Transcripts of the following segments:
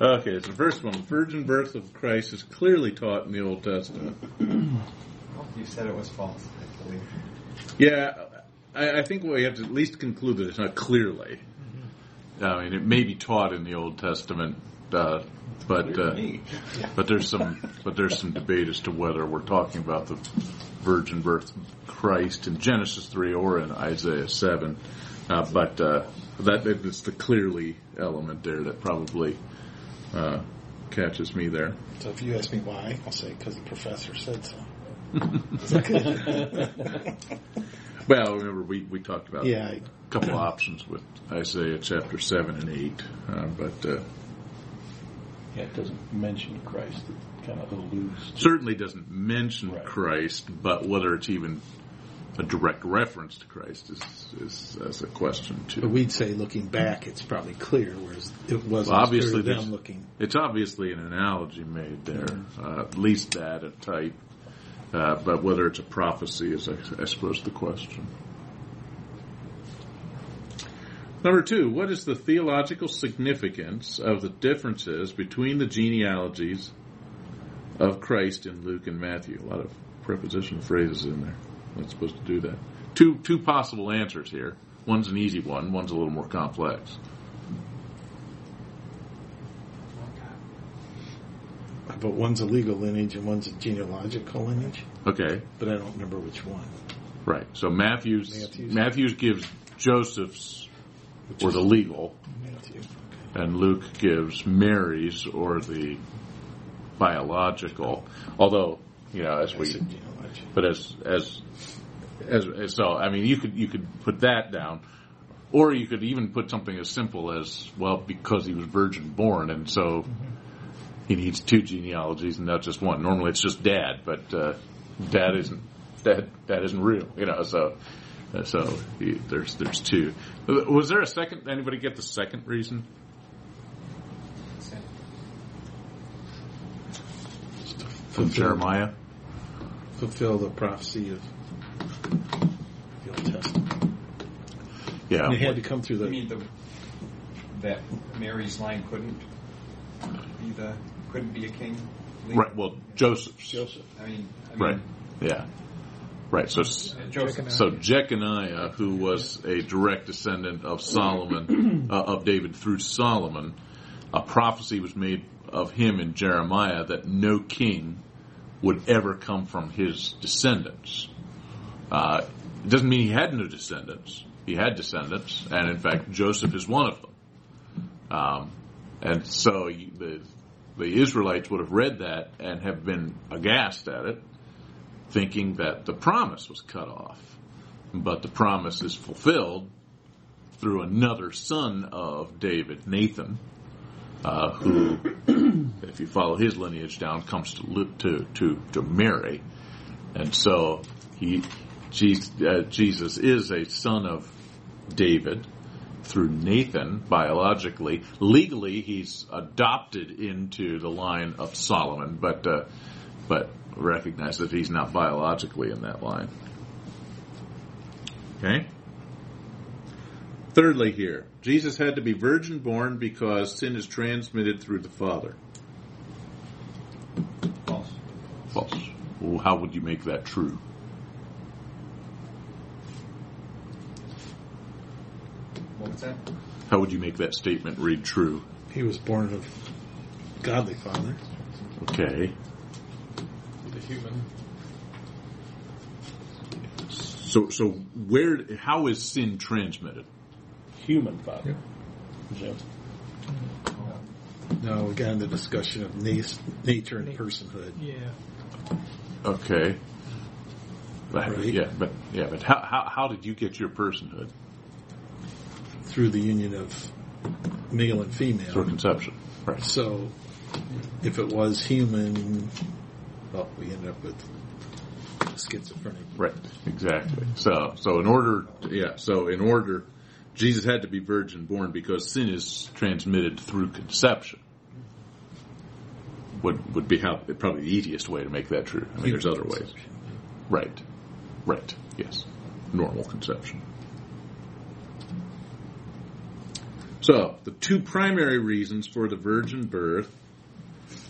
Okay, so the first one, virgin birth of Christ is clearly taught in the Old Testament. You said it was false, I believe. Yeah, I, I think we have to at least conclude that it's not clearly. I mean, it may be taught in the Old Testament, uh, but uh, but there's some but there's some debate as to whether we're talking about the virgin birth of Christ in Genesis three or in Isaiah seven. Uh, but uh, that it's the clearly element there that probably uh, catches me there. So if you ask me why, I'll say because the professor said so. Well, remember we, we talked about Yeah, I- a couple of options with Isaiah chapter seven and eight, uh, but uh, Yeah, it doesn't mention Christ. It kind of alludes to certainly doesn't mention Right. Christ, but whether it's even a direct reference to Christ is is, is a question too. But we'd say looking back, it's probably clear, whereas it wasn't Well, obviously them looking. It's obviously an analogy made there, uh, at least that a type, uh, but whether it's a prophecy is, I, I suppose, the question. Number two, what is the theological significance of the differences between the genealogies of Christ in Luke and Matthew? A lot of preposition phrases in there. Not supposed to do that. Two two possible answers here. One's an easy one. One's a little more complex. But one's a legal lineage and one's a genealogical lineage. Okay, But I don't remember which one. Right. So Matthews Matthews. Matthews, gives Joseph's Which or the legal, Matthew. and Luke gives Mary's or the biological. Although you know, as we. But as as as, so, I mean, you could you could put that down, or you could even put something as simple as well because he was virgin born, and so he needs two genealogies and not just one. Normally, it's just dad, but uh, dad isn't dad dad isn't real, you know. So uh, so he, there's there's two. Was there a second? Anybody get the second reason? From Jeremiah. Fulfill the prophecy of the Old Testament. Yeah. And it had to come through You the. mean the, that Mary's line couldn't be the couldn't be a king? Right. Well, Joseph's. Joseph. I mean, I mean Right. Yeah. Right. So Joseph. so Jeconiah, who was a direct descendant of Solomon, uh, of David through Solomon, a prophecy was made of him in Jeremiah that no king would ever come from his descendants. Uh, it doesn't mean he had no descendants. He had descendants, and in fact, Joseph is one of them. Um, and so the the Israelites would have read that and have been aghast at it, thinking that the promise was cut off. But the promise is fulfilled through another son of David, Nathan, uh, who, if you follow his lineage down, comes to to to, to Mary, and so he Jesus, uh, Jesus is a son of David through Nathan biologically. Legally, he's adopted into the line of Solomon, but uh, but recognize that he's not biologically in that line. Okay. Thirdly, here Jesus had to be virgin born because sin is transmitted through the father. False. False. Well, how would you make that true? What was that? How would you make that statement read true? He was born of godly father. Okay. The human. So so where how is sin transmitted? Human father. Jim. No, we got into discussion of nas- nature and personhood. Yeah. Okay. But, Right. Yeah, but yeah, but how, how how did you get your personhood through the union of male and female. through conception? Right. So, if it was human, well, we end up with schizophrenic. Right. Exactly. So so in order yeah, so in order Jesus had to be virgin born because sin is transmitted through conception. Would would be how probably the easiest way to make that true. I mean there's other ways. Right. Right. Yes. Normal conception. So, the two primary reasons for the virgin birth,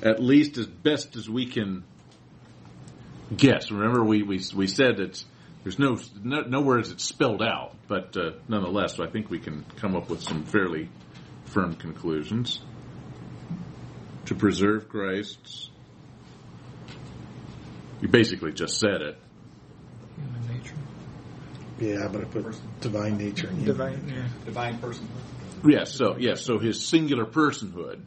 at least as best as we can guess. Remember, we, we, we said that there's no, no, nowhere is it spelled out, but uh, nonetheless, I think we can come up with some fairly firm conclusions. To preserve Christ's. You basically just said it. Human nature. Yeah, but I put divine nature in here. Divine, yeah. Divine person. Yes, so yes, so his singular personhood.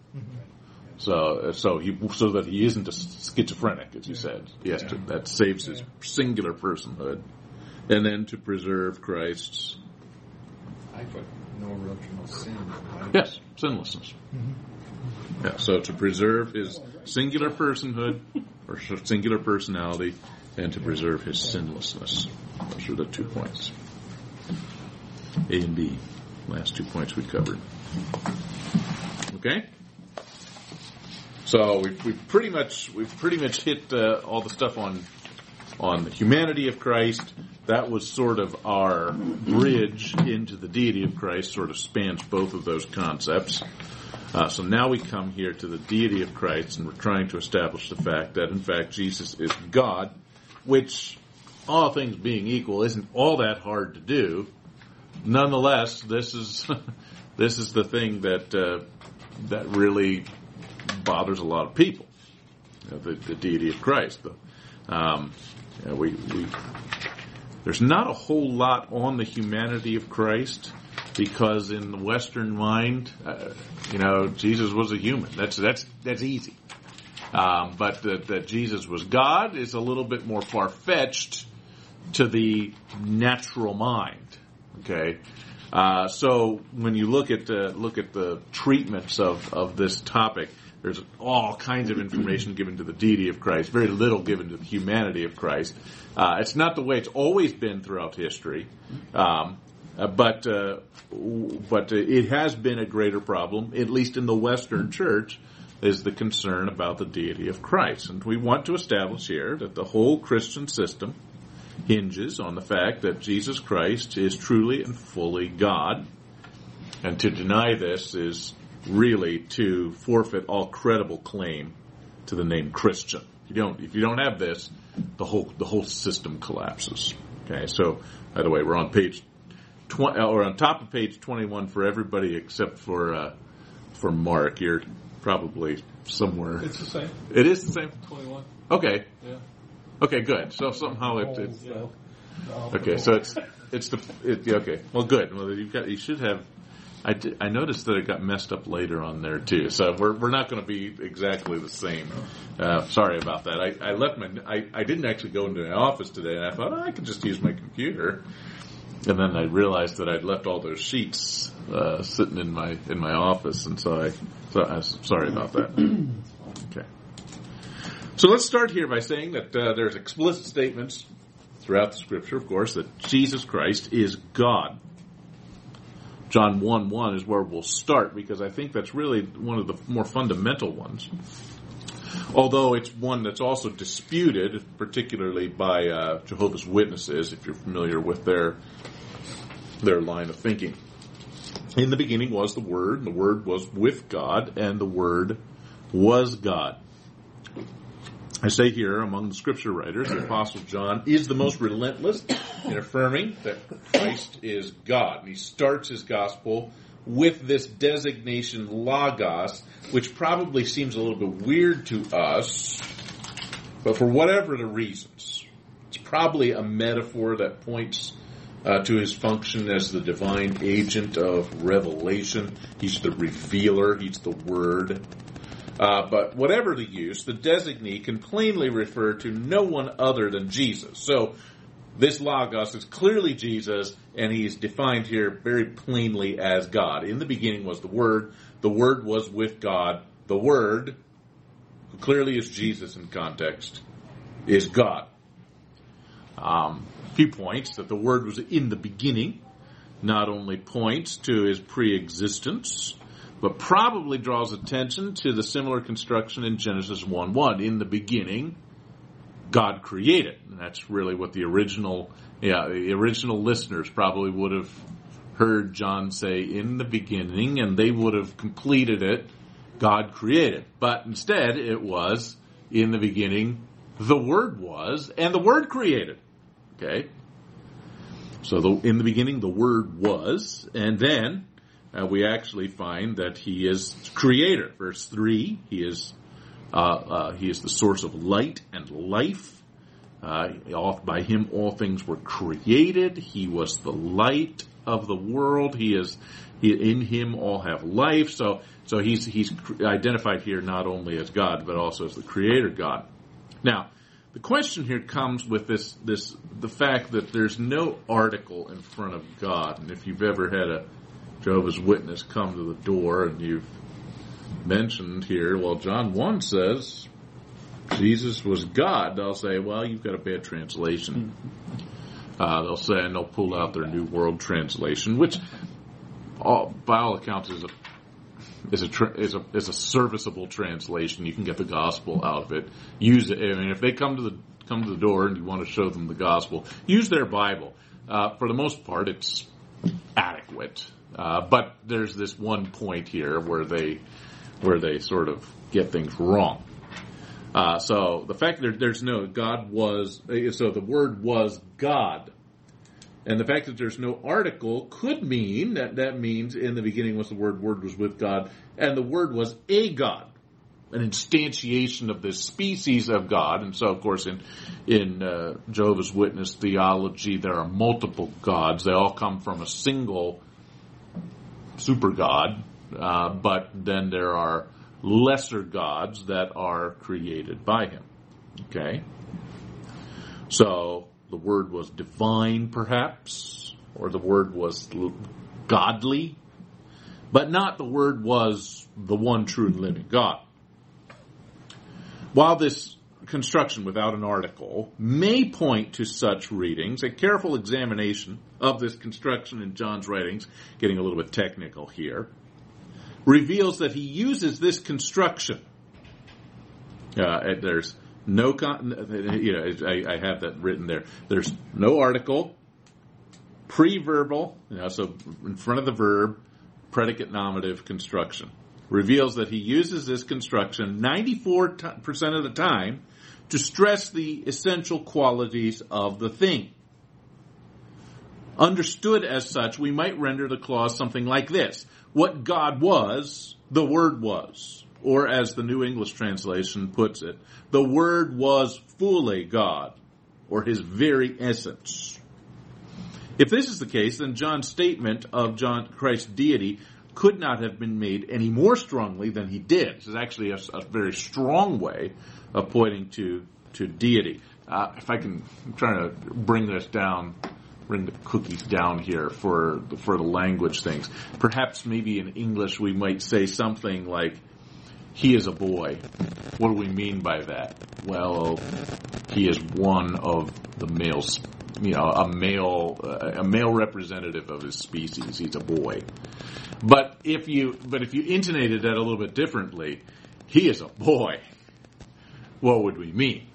So so he so that he isn't a schizophrenic, as you said. Yes, to, that saves his singular personhood, and then to preserve Christ's I put no original sin. right? yes sinlessness. Yeah, so to preserve his singular personhood or singular personality, and to preserve his sinlessness. Those are the two points. A and B, last two points we covered. Okay. So we've, we've pretty much we've pretty much hit uh, all the stuff on on the humanity of Christ. That was sort of our bridge into the deity of Christ. Sort of spans both of those concepts. Uh, so now we come here to the deity of Christ, and we're trying to establish the fact that in fact Jesus is God, which all things being equal isn't all that hard to do. Nonetheless, this is this is the thing that uh, that really bothers a lot of people. You know, the, the deity of Christ. The, um, you know, we, we there's not a whole lot on the humanity of Christ because in the Western mind, uh, you know, Jesus was a human. That's that's that's easy. Um, but that, that Jesus was God is a little bit more far fetched to the natural mind. Okay, uh, so when you look at the, look at the treatments of of this topic, there's all kinds of information given to the deity of Christ, very little given to the humanity of Christ. Uh, it's not the way it's always been throughout history, um, uh, but uh, but it has been a greater problem, at least in the Western Church, is the concern about the deity of Christ, and we want to establish here that the whole Christian system hinges on the fact that Jesus Christ is truly and fully God, and to deny this is really to forfeit all credible claim to the name Christian. You don't if you don't have this, the whole the whole system collapses. Okay, so by the way, we're on page twenty or on top of page twenty one for everybody except for uh, for Mark. You're probably somewhere. It's the same. It is the same. 21. Okay, Yeah. okay, good. So somehow it, it Yeah. Okay, so it's it's the it, okay. Well, good. Well, you've got you should have. I, did, I noticed that it got messed up later on there too. So we're we're not going to be exactly the same. Uh, sorry about that. I, I left my I, I didn't actually go into my office today, and I thought oh, I could just use my computer. And then I realized that I'd left all those sheets uh, sitting in my in my office, and so I so I was sorry about that. Okay. So let's start here by saying that uh, there's explicit statements throughout the scripture, of course, that Jesus Christ is God. John 1 1 is where we'll start because I think that's really one of the more fundamental ones. Although it's one that's also disputed, particularly by uh, Jehovah's Witnesses, if you're familiar with their their line of thinking. In the beginning was the Word, and the Word was with God, and the Word was God. I say here among the scripture writers, the Apostle John is the most relentless in affirming that Christ is God. And he starts his gospel with this designation logos, which probably seems a little bit weird to us, but for whatever the reasons, it's probably a metaphor that points uh, to his function as the divine agent of revelation. He's the revealer. He's the word. Uh, but whatever the use, the designee can plainly refer to no one other than Jesus. So this Logos is clearly Jesus, and he's defined here very plainly as God. In the beginning was the Word. The Word was with God. The Word, who clearly is Jesus in context, is God. Um, few points that the Word was in the beginning not only points to his pre-existence, but probably draws attention to the similar construction in Genesis 1 1. In the beginning, God created. And that's really what the original, yeah, the original listeners probably would have heard John say in the beginning, and they would have completed it, God created. But instead, it was in the beginning, the Word was, and the Word created. Okay? So the, in the beginning, the Word was, and then uh, we actually find that He is Creator. Verse three, He is uh, uh, He is the source of light and life. Uh, by Him, all things were created. He was the light of the world. He is he, in Him all have life. So so He's He's identified here not only as God but also as the Creator God. Now the question here comes with this this the fact that there's no article in front of God, and if you've ever had a Jehovah's Witness come to the door and you've mentioned here, well, John one says Jesus was God. They'll say, well, you've got a bad translation. Uh, they'll say, and they'll pull out their New World Translation, which, all, by all accounts, is a is a tra- is a is a serviceable translation. You can get the gospel out of it. Use it. I mean, if they come to the come to the door and you want to show them the gospel, use their Bible. Uh, for the most part, it's adequate. Uh, but there's this one point here where they where they sort of get things wrong. Uh, so the fact that there's no God was so the word was God and the fact that there's no article could mean that that means in the beginning was the word, word was with God, and the word was a God, an instantiation of this species of God. And so, of course, in in uh, Jehovah's Witness theology, there are multiple gods. They all come from a single super God, uh, but then there are lesser gods that are created by Him. Okay, so the word was divine, perhaps, or the word was godly, but not the word was the one true and living God. While this construction without an article may point to such readings, a careful examination of this construction in John's writings, getting a little bit technical here, reveals that he uses this construction. Uh, there's no, con- you know, I, I have that written there. There's no article, pre-verbal, you know, so in front of the verb, predicate nominative construction. Reveals that he uses this construction 94% of the time to stress the essential qualities of the thing. Understood as such, we might render the clause something like this. What God was, the Word was. Or as the New English translation puts it, the Word was fully God, or His very essence. If this is the case, then John's statement of John Christ's deity could not have been made any more strongly than he did. This is actually a, a very strong way of pointing to to deity. Uh, if I can, I'm trying to bring this down, the cookies down here for for the language things. Perhaps maybe in English we might say something like he is a boy. What do we mean by that? Well, he is one of the males, you know, a male, a male representative of his species. He's a boy. But if you, but if you intonated that a little bit differently, he is a boy. What would we mean?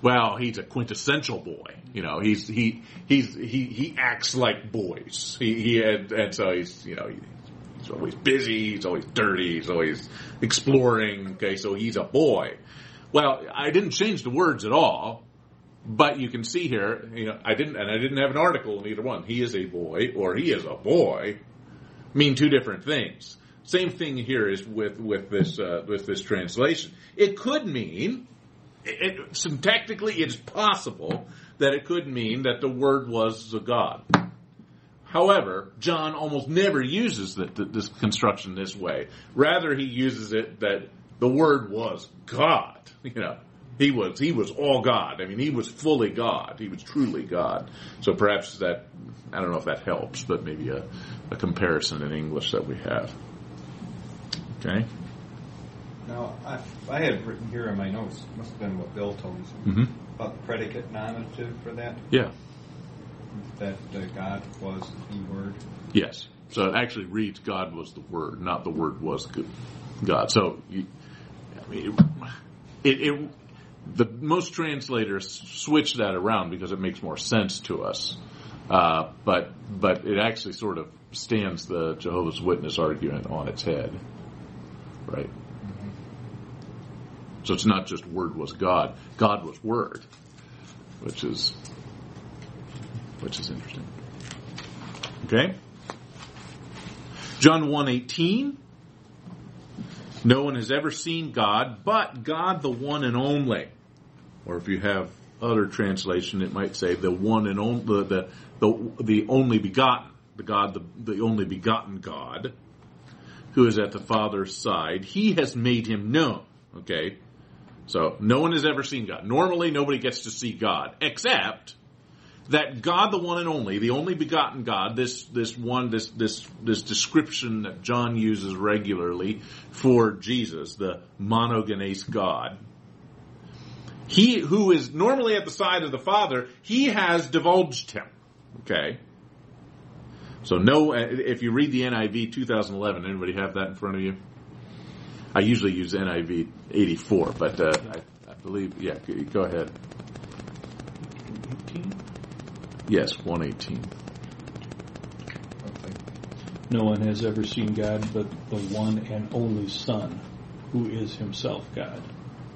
Well, he's a quintessential boy. You know, he's he he's he he acts like boys. He he and, and so he's you know He's always busy. He's always dirty. He's always exploring. Okay, so he's a boy. Well, I didn't change the words at all, but you can see here, you know, I didn't, and I didn't have an article in either one. He is a boy or he is a boy mean two different things. Same thing here is with with this uh, with this translation. It could mean, it, it, syntactically, it's possible that it could mean that the word was a god. However, John almost never uses the, the, this construction this way. Rather, he uses it that the word was God. You know, he was he was all God. I mean, he was fully God. He was truly God. So perhaps that I don't know if that helps, but maybe a, a comparison in English that we have. Okay. Now, I, I had written here in my notes, must have been what Bill told me, Mm-hmm. About the predicate nominative for that, Yeah. that uh, God was the Word. Yes. So it actually reads God was the Word, not the Word was God. So, you, I mean, it, it, the most translators switch that around because it makes more sense to us. Uh, but but it actually sort of stands the Jehovah's Witness argument on its head, right? So it's not just Word was God; God was Word, which is which is interesting. Okay, John one eighteen. No one has ever seen God, but God, the one and only. Or if you have other translation, it might say the one and only, the, the, the, the only begotten, the God, the, the only begotten God, who is at the Father's side. He has made him known. Okay? So, no one has ever seen God. Normally, nobody gets to see God, except that God, the one and only, the only begotten God, this this one, this this this description that John uses regularly for Jesus, the monogenes God, he who is normally at the side of the Father, he has divulged him. Okay. So no, if you read the NIV 2011, anybody have that in front of you? I usually use NIV 84, but uh, I, I believe, yeah, go ahead. 18? Yes, 118. No one has ever seen God but the one and only Son, who is himself God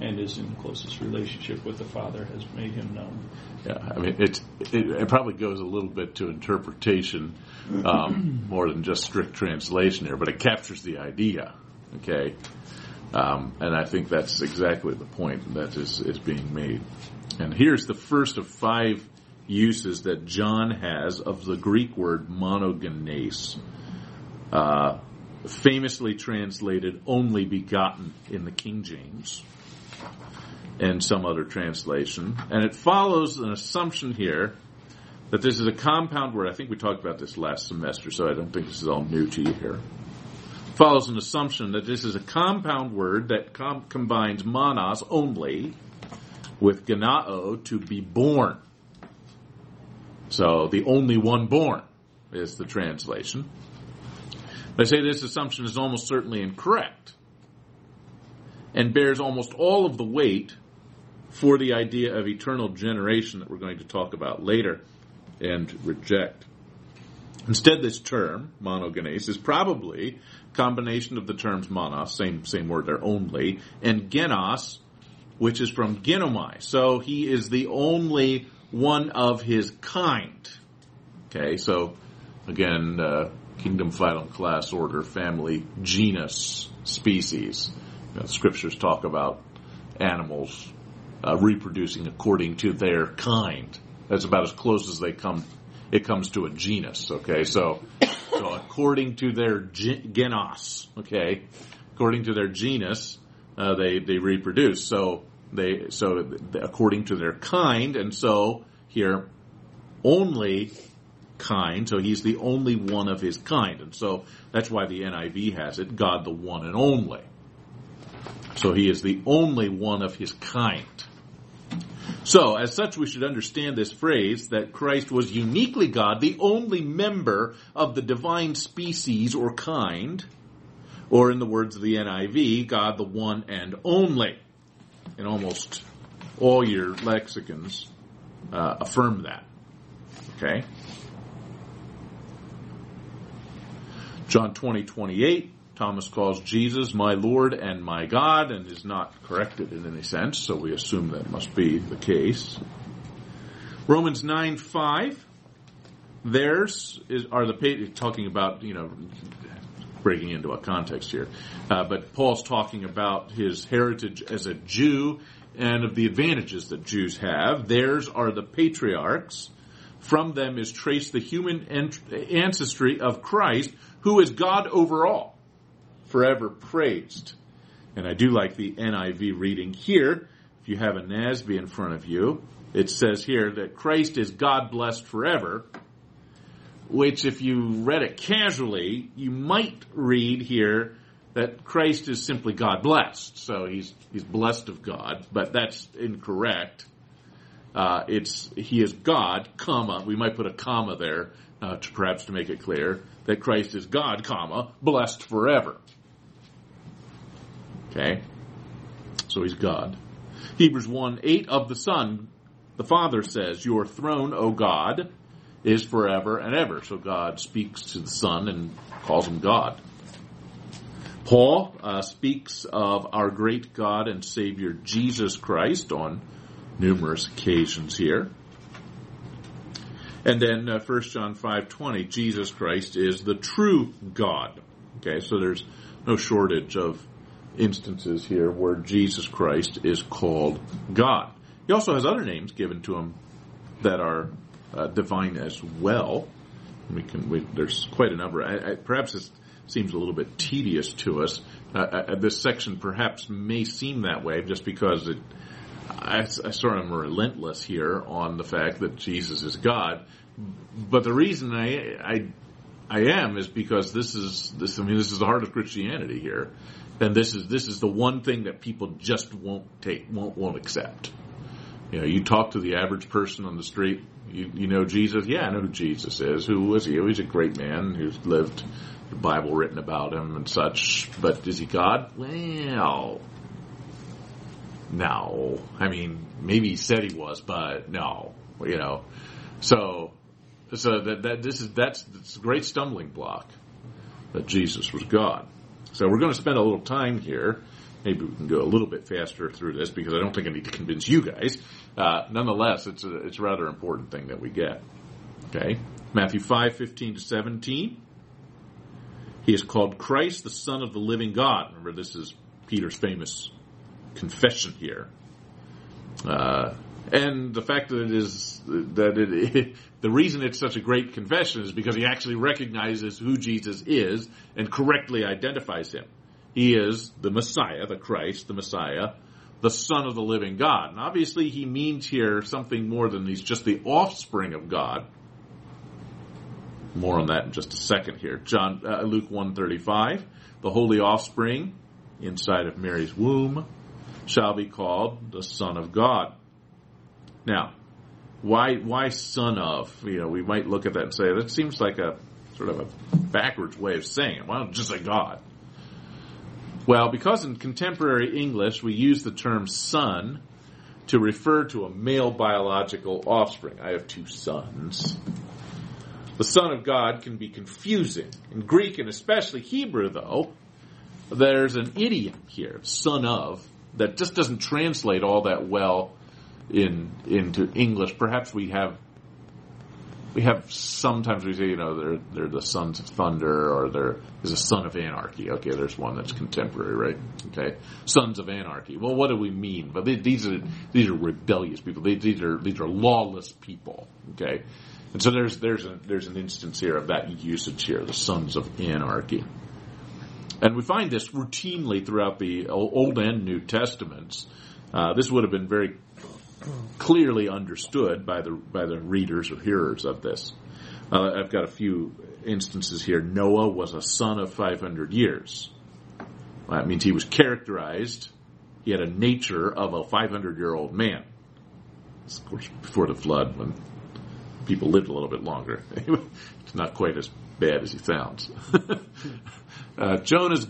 and is in closest relationship with the Father, has made him known. Yeah, I mean, it, it, it probably goes a little bit to interpretation um, more than just strict translation here, but it captures the idea, okay? Um, and I think that's exactly the point that is, is being made. And here's the first of five uses that John has of the Greek word monogenes, uh, famously translated only begotten in the King James and some other translation. And it follows an assumption here that this is a compound word. I think we talked about this last semester, so I don't think this is all new to you here. Follows an assumption that this is a compound word that com- combines monos only with gennao to be born. So the only one born is the translation. They say this assumption is almost certainly incorrect and bears almost all of the weight for the idea of eternal generation that we're going to talk about later and reject. Instead, this term, monogenes, is probably combination of the terms monos, same, same word there, only, and genos, which is from genomai. So he is the only one of his kind. Okay, so again, uh, kingdom, phylum, class, order, family, genus, species. You know, scriptures talk about animals uh, reproducing according to their kind. That's about as close as they come. It comes to a genus. Okay, so so according to their gen- genos. Okay, according to their genus, uh, they they reproduce. So they so according to their kind, and so here only kind. So he's the only one of his kind, and so that's why the NIV has it: God, the one and only. So he is the only one of his kind. So, as such, we should understand this phrase that Christ was uniquely God, the only member of the divine species or kind, or in the words of the NIV, God the one and only. And almost all your lexicons uh, affirm that. Okay? John 20, 28, Thomas calls Jesus my Lord and my God and is not corrected in any sense, so we assume that must be the case. Romans 9, 5, theirs is, are the, talking about, you know, breaking into a context here, uh, but Paul's talking about his heritage as a Jew and of the advantages that Jews have. Theirs are the patriarchs. From them is traced the human ancestry of Christ, who is God over all, forever praised. And I do like the NIV reading here. If you have a NASB in front of you, it says here that Christ is God blessed forever, which if you read it casually, you might read here that Christ is simply God blessed. So he's, he's blessed of God, but that's incorrect. Uh, it's, he is God, comma, we might put a comma there, uh, to perhaps to make it clear that Christ is God, comma, blessed forever. Okay? So he's God. Hebrews 1, 8 of the Son, the Father says, Your throne, O God, is forever and ever. So God speaks to the Son and calls him God. Paul uh, speaks of our great God and Savior Jesus Christ on numerous occasions here. And then uh, 1 John 5:20, Jesus Christ is the true God. Okay, so there's no shortage of instances here where Jesus Christ is called God. He also has other names given to him that are uh, divine as well. We can. We, there's quite a number. I, I, perhaps this seems a little bit tedious to us. Uh, uh, this section perhaps may seem that way just because it. I, I sort of am relentless here on the fact that Jesus is God, but the reason I, I I am is because this is this. I mean, this is the heart of Christianity here, and this is this is the one thing that people just won't take, won't won't accept. You know, you talk to the average person on the street. You, you know Jesus? Yeah, I know who Jesus is. Who was he? Oh, he's a great man who's lived the Bible written about him and such. But is he God? Well, no. I mean, maybe he said he was, but no. You know, so so that, that this is that's, that's a great stumbling block that Jesus was God. So we're going to spend a little time here. Maybe we can go a little bit faster through this because I don't think I need to convince you guys. Uh, nonetheless, it's a it's a rather important thing that we get. Okay, Matthew five fifteen to seventeen. He is called Christ, the Son of the Living God. Remember, this is Peter's famous confession here. Uh, and the fact that it is that it, the reason it's such a great confession is because he actually recognizes who Jesus is and correctly identifies him. He is the Messiah, the Christ, the Messiah, the Son of the living God. And obviously he means here something more than he's just the offspring of God. More on that in just a second here. John uh, Luke 135, the holy offspring inside of Mary's womb shall be called the Son of God. Now, why why son of? You know, we might look at that and say that seems like a sort of a backwards way of saying it. Why don't just say God? Well, because in contemporary English we use the term son to refer to a male biological offspring. I have two sons. The Son of God can be confusing. In Greek and especially Hebrew, though, there's an idiom here, son of, that just doesn't translate all that well in into English. Perhaps we have we have sometimes we say you know they're they're the sons of thunder or they're is a son of anarchy. Okay, there's one that's contemporary, right? Okay, sons of anarchy. Well, what do we mean? But they, these are these are rebellious people. They, these are these are lawless people. Okay, and so there's there's a, there's an instance here of that usage here, the sons of anarchy. And we find this routinely throughout the Old and New Testaments. Uh, this would have been very clearly understood by the by the readers or hearers of this. Uh, I've got a few instances here. Noah was a son of 500 years. That means he was characterized. He had a nature of a 500 year old man. Of course, before the flood, when people lived a little bit longer, it's not quite as bad as he sounds. uh,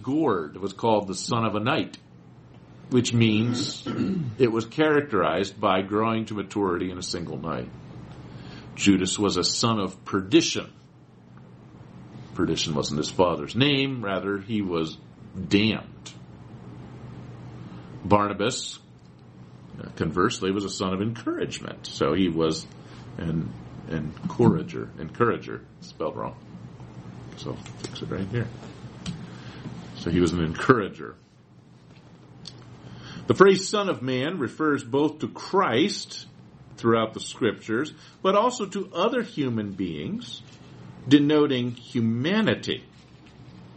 gourd was called the son of a night which means it was characterized by growing to maturity in a single night. Judas was a son of perdition. Perdition wasn't his father's name, rather, he was damned. Barnabas, uh, conversely, was a son of encouragement. So he was an encourager. Encourager, spelled wrong. So fix it right here. So he was an encourager. The phrase Son of Man refers both to Christ throughout the scriptures, but also to other human beings, denoting humanity.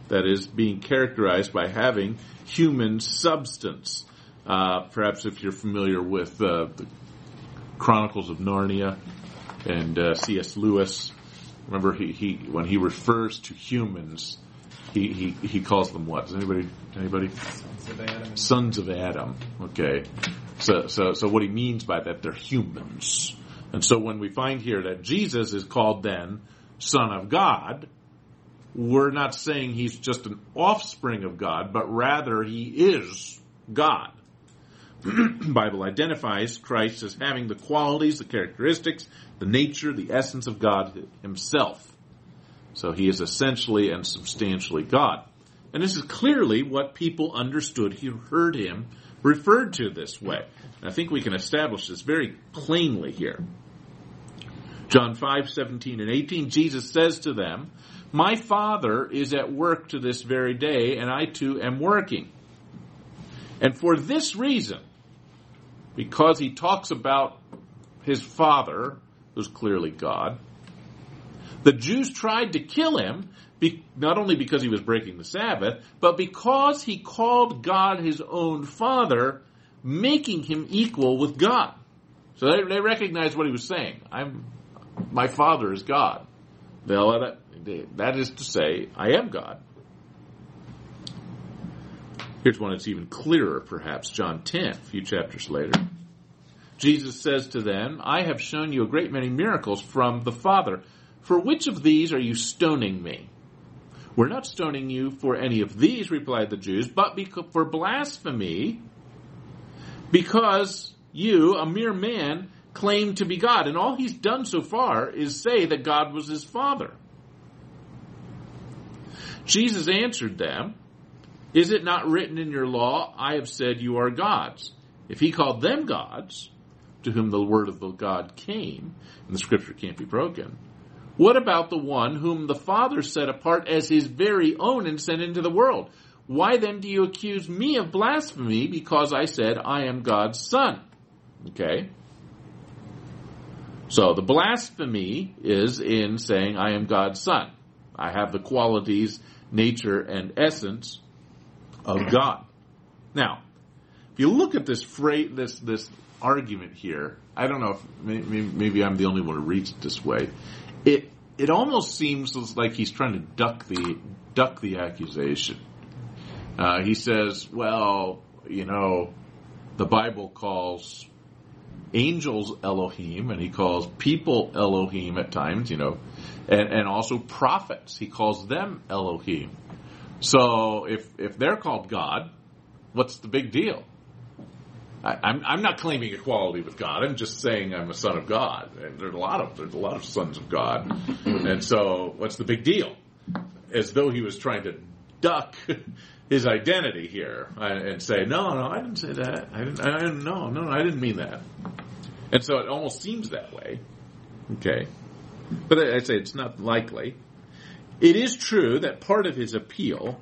That is, being characterized by having human substance. Uh, perhaps if you're familiar with uh, the Chronicles of Narnia and uh, C.S. Lewis, remember he, he when he refers to humans, he, he, he calls them what? Does anybody anybody? Sons of Adam. Okay. So so so what he means by that they're humans. And so when we find here that Jesus is called then Son of God, we're not saying he's just an offspring of God, but rather he is God. Bible identifies Christ as having the qualities, the characteristics, the nature, the essence of God himself. So he is essentially and substantially God. And this is clearly what people understood who heard him referred to this way. And I think we can establish this very plainly here. John 5, 17 and 18, Jesus says to them, My Father is at work to this very day, and I too am working. And for this reason, because he talks about his Father, who's clearly God, the Jews tried to kill him, be, not only because he was breaking the Sabbath, but because he called God his own Father, making him equal with God. So they, they recognized what he was saying. I'm, my Father is God. That, that is to say, I am God. Here's one that's even clearer, perhaps, John 10, a few chapters later. Jesus says to them, I have shown you a great many miracles from the Father. For which of these are you stoning me? We're not stoning you for any of these, replied the Jews, but for blasphemy, because you, a mere man, claim to be God. And all he's done so far is say that God was his father. Jesus answered them, Is it not written in your law, I have said you are gods? If he called them gods, to whom the word of the God came, and the scripture can't be broken, what about the one whom the Father set apart as his very own and sent into the world? Why then do you accuse me of blasphemy because I said I am God's son? Okay. So the blasphemy is in saying I am God's son. I have the qualities, nature, and essence of God. Now, if you look at this phrase, this this argument here, I don't know if maybe, maybe I'm the only one who reads it this way. It it almost seems like he's trying to duck the duck the accusation. Uh, he says, "Well, you know, the Bible calls angels Elohim, and he calls people Elohim at times, you know, and, and also prophets. He calls them Elohim. So if if they're called God, what's the big deal? I, I'm I'm not claiming equality with God. I'm just saying I'm a son of God. And there's a lot of there's a lot of sons of God, and so what's the big deal? As though he was trying to duck his identity here and say, no, no, I didn't say that. I didn't, I didn't, no, no, I didn't mean that. And so it almost seems that way. Okay. But I say it's not likely. It is true that part of his appeal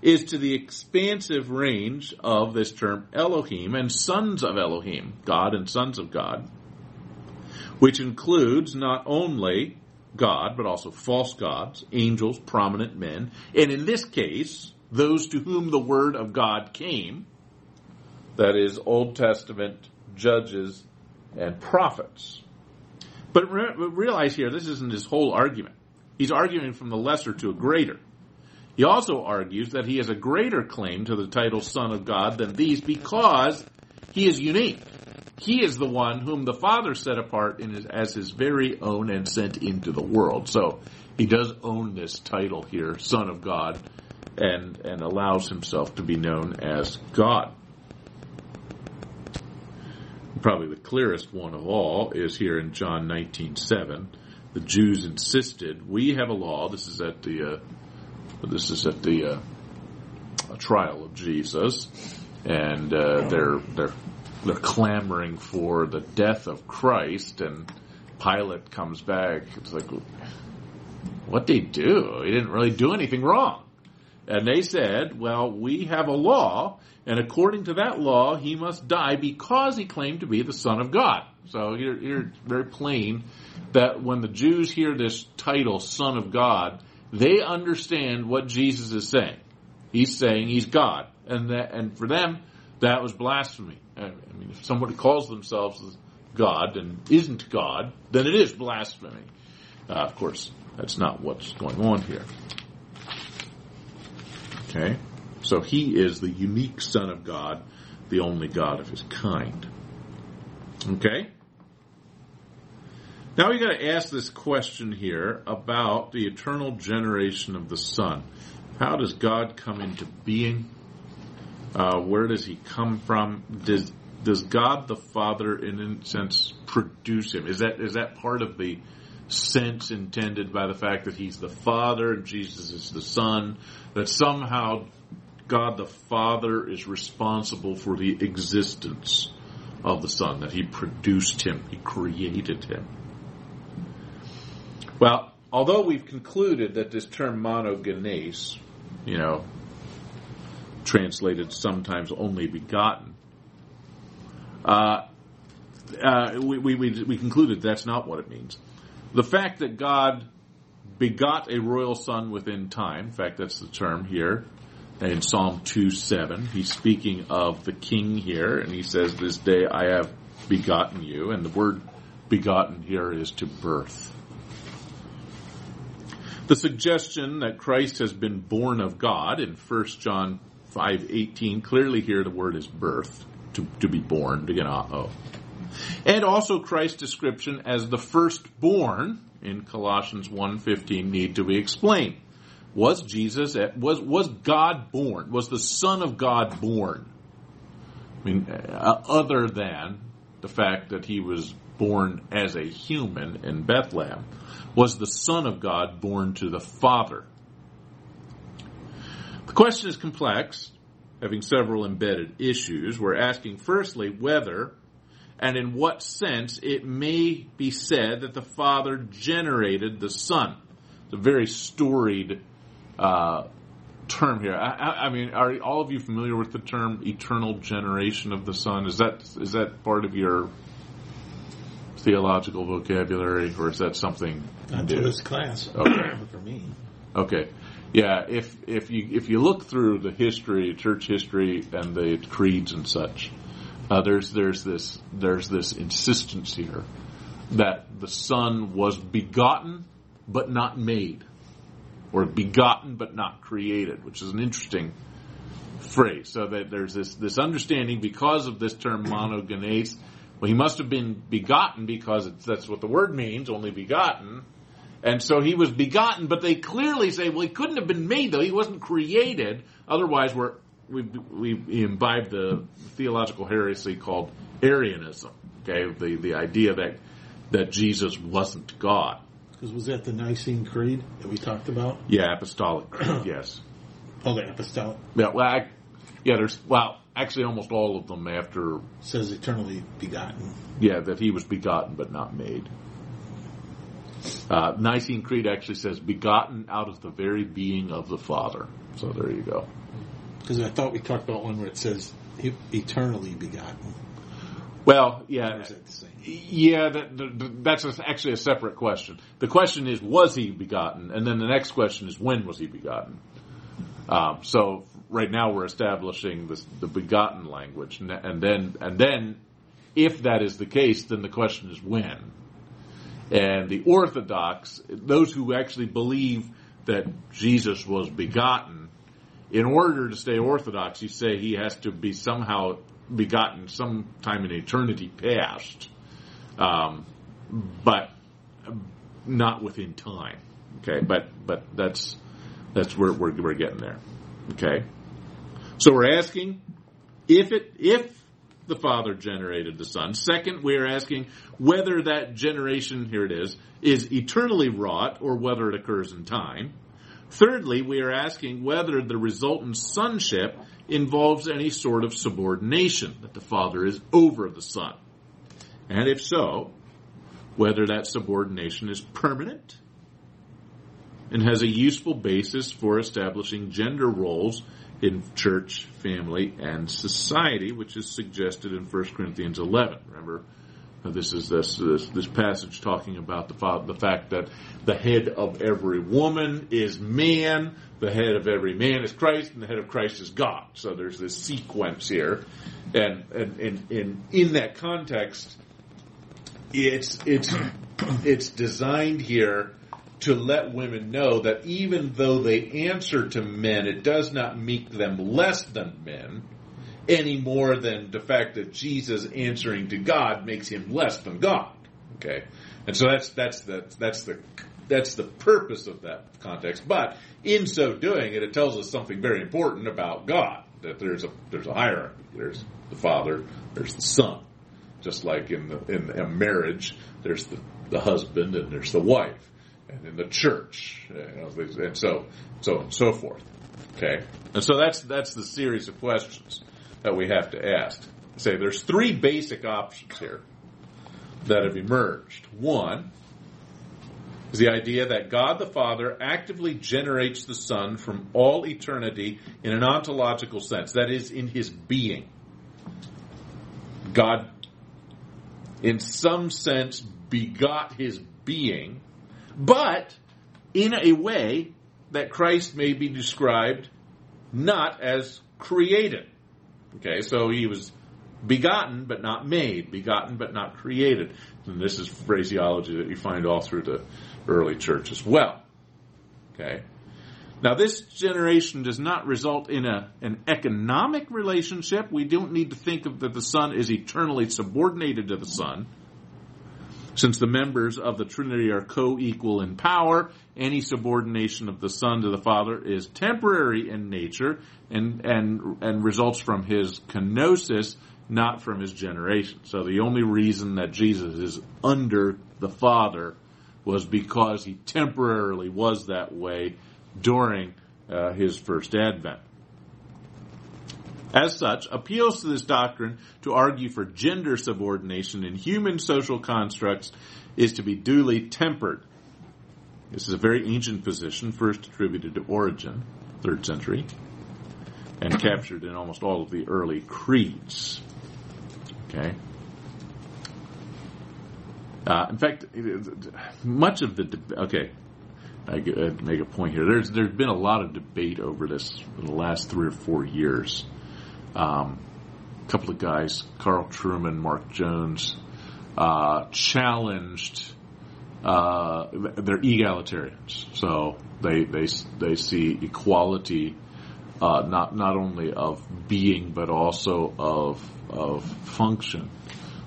is to the expansive range of this term Elohim and sons of Elohim, God and sons of God, which includes not only God, but also false gods, angels, prominent men, and in this case, those to whom the word of God came, that is, Old Testament judges and prophets. But re- realize here, this isn't his whole argument. He's arguing from the lesser to a greater. He also argues that he has a greater claim to the title Son of God than these because he is unique. He is the one whom the Father set apart his, as his very own and sent into the world. So he does own this title here, Son of God, and, and allows himself to be known as God. Probably the clearest one of all is here in John 19:7. The Jews insisted, "We have a law." This is at the uh, this is at the uh, trial of Jesus, and uh, they're they're they're clamoring for the death of Christ, and Pilate comes back. It's like, what he do? He didn't really do anything wrong. And they said, well, we have a law, and according to that law, he must die because he claimed to be the Son of God. So here, here very plain that when the Jews hear this title, Son of God, they understand what Jesus is saying. He's saying he's God. And that, and for them, that was blasphemy. I mean, if somebody calls themselves God and isn't God, then it is blasphemy. Uh, of course, that's not what's going on here. Okay? So he is the unique Son of God, the only God of his kind. Okay? Now we got to ask this question here about the eternal generation of the Son. How does God come into being? Uh, where does he come from? Does does God the Father, in a sense, produce him? Is that is that part of the sense intended by the fact that he's the Father and Jesus is the Son? That somehow God the Father is responsible for the existence of the Son, that he produced him, he created him. Well, although we've concluded that this term monogenes, you know, translated sometimes only begotten, uh, uh, we, we, we, concluded that's not what it means. The fact that God begot a royal son within time, in fact, that's the term here in Psalm 2 7. He's speaking of the king here, and he says, This day I have begotten you, and the word begotten here is to birth. The suggestion that Christ has been born of God in 1 John 5:18 clearly here the word is birth to, to be born to oh. And also Christ's description as the firstborn in Colossians 1:15 need to be explained. Was Jesus was was God born? Was the Son of God born? I mean, uh, other than the fact that he was born as a human in Bethlehem, was the Son of God born to the Father? The question is complex, having several embedded issues. We're asking firstly whether and in what sense it may be said that the Father generated the Son. It's a very storied uh, term here. I, I, mean, are all of you familiar with the term eternal generation of the Son? Is that is that part of your theological vocabulary, or is that something? New? this class. Okay. For me. Okay. Yeah, if if you if you look through the history, church history, and the creeds and such, uh, there's there's this there's this insistence here that the Son was begotten but not made, or begotten but not created, which is an interesting phrase. So that there's this this understanding because of this term monogenes. Well, he must have been begotten because that's what the word means, only begotten. And so he was begotten, but they clearly say, well, he couldn't have been made though. He wasn't created. Otherwise, we're, we, we imbibed the theological heresy called Arianism. Okay. The, the idea that, that Jesus wasn't God. Because was that the Nicene Creed that we talked about? Yeah, apostolic creed, yes. Oh, the apostolic Yeah, well, I, yeah, there's, well, actually almost all of them after, says eternally begotten. yeah, that he was begotten but not made. Uh, Nicene Creed actually says begotten out of the very being of the Father. So there you go. Because I thought we talked about one where it says eternally begotten. Well, yeah, that yeah, that, that, that's actually a separate question. The question is, was he begotten? And then the next question is, when was he begotten? Um, so right now we're establishing this, the begotten language, and then and then if that is the case, then the question is when. And the Orthodox, those who actually believe that Jesus was begotten, in order to stay Orthodox, you say he has to be somehow begotten sometime in eternity past, um, but not within time. Okay, but but that's that's where we're, we're getting there. Okay, so we're asking if it if the Father generated the Son. Second, we are asking whether that generation, here it is, is eternally wrought or whether it occurs in time. Thirdly, we are asking whether the resultant sonship involves any sort of subordination, that the Father is over the Son. And if so, whether that subordination is permanent and has a useful basis for establishing gender roles in church, family, and society, which is suggested in 1 Corinthians 11. Remember, uh, this is this, this, this passage talking about the, the fact that the head of every woman is man, the head of every man is Christ, and the head of Christ is God. So there's this sequence here. And, and, and, and in that context, it's, it's, it's designed here to let women know that even though they answer to men, it does not make them less than men any more than the fact that Jesus answering to God makes him less than God. Okay, and so that's that's the that's the that's the purpose of that context. But in so doing, it, it tells us something very important about God. that there's a there's a hierarchy. There's the father, there's the son. Just like in the, in a marriage, there's the, the husband and there's the wife, and in the church, and so so on and so forth. Okay, and so that's that's the series of questions that we have to ask. Say there's three basic options here that have emerged. One is the idea that God the Father actively generates the Son from all eternity in an ontological sense, that is, in his being. God, in some sense, begot his being, but in a way that Christ may be described not as created. Okay, so he was begotten but not made, begotten but not created. And this is phraseology that you find all through the early church as well. Okay. Now this generation does not result in a, an economic relationship. We don't need to think of that the Son is eternally subordinated to the Son. Since the members of the Trinity are co-equal in power, any subordination of the Son to the Father is temporary in nature and, and, and results from his kenosis, not from his generation. So the only reason that Jesus is under the Father was because he temporarily was that way during uh, his first advent. As such, appeals to this doctrine to argue for gender subordination in human social constructs is to be duly tempered. This is a very ancient position, first attributed to Origen, third century, and captured in almost all of the early creeds. Okay. Uh, in fact, much of the okay, I make a point here. There's there's been a lot of debate over this in the last three or four years. Um, a couple of guys, Carl Trueman, Mark Jones, uh, challenged. Uh, they're egalitarians, so they they they see equality uh, not not only of being but also of of function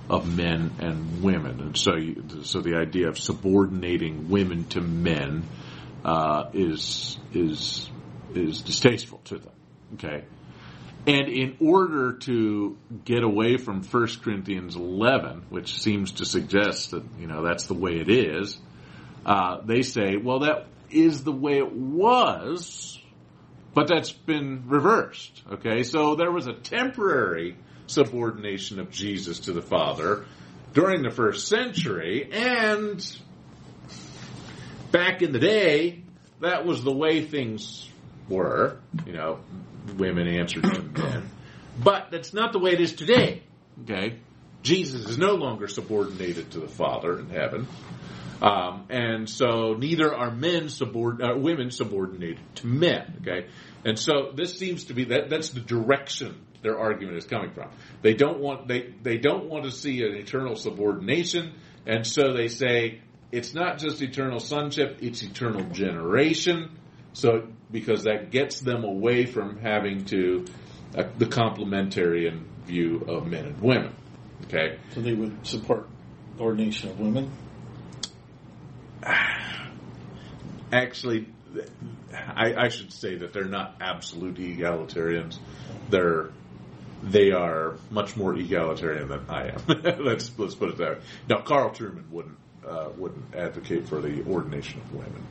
of men and women, and so you, so the idea of subordinating women to men uh, is is is distasteful to them. Okay, and in order to get away from 1 Corinthians 11, which seems to suggest that you know that's the way it is, uh, they say, well, that is the way it was, but that's been reversed. Okay, so there was a temporary subordination of Jesus to the Father during the first century, and back in the day, that was the way things were. You know, women answered to men. But that's not the way it is today. Okay? Jesus is no longer subordinated to the Father in heaven. Um, and so neither are men subord- uh, women subordinated to men. Okay? And so this seems to be that that's the direction their argument is coming from. They don't want they they don't want to see an eternal subordination, and so they say it's not just eternal sonship, it's eternal generation. So because that gets them away from having to uh, the complementarian view of men and women. Okay, So they would support the ordination of women. actually, I, I should say that they're not absolute egalitarians. They're they are much more egalitarian than I am. let's let's put it that way. Now, Carl Trueman wouldn't uh, wouldn't advocate for the ordination of women,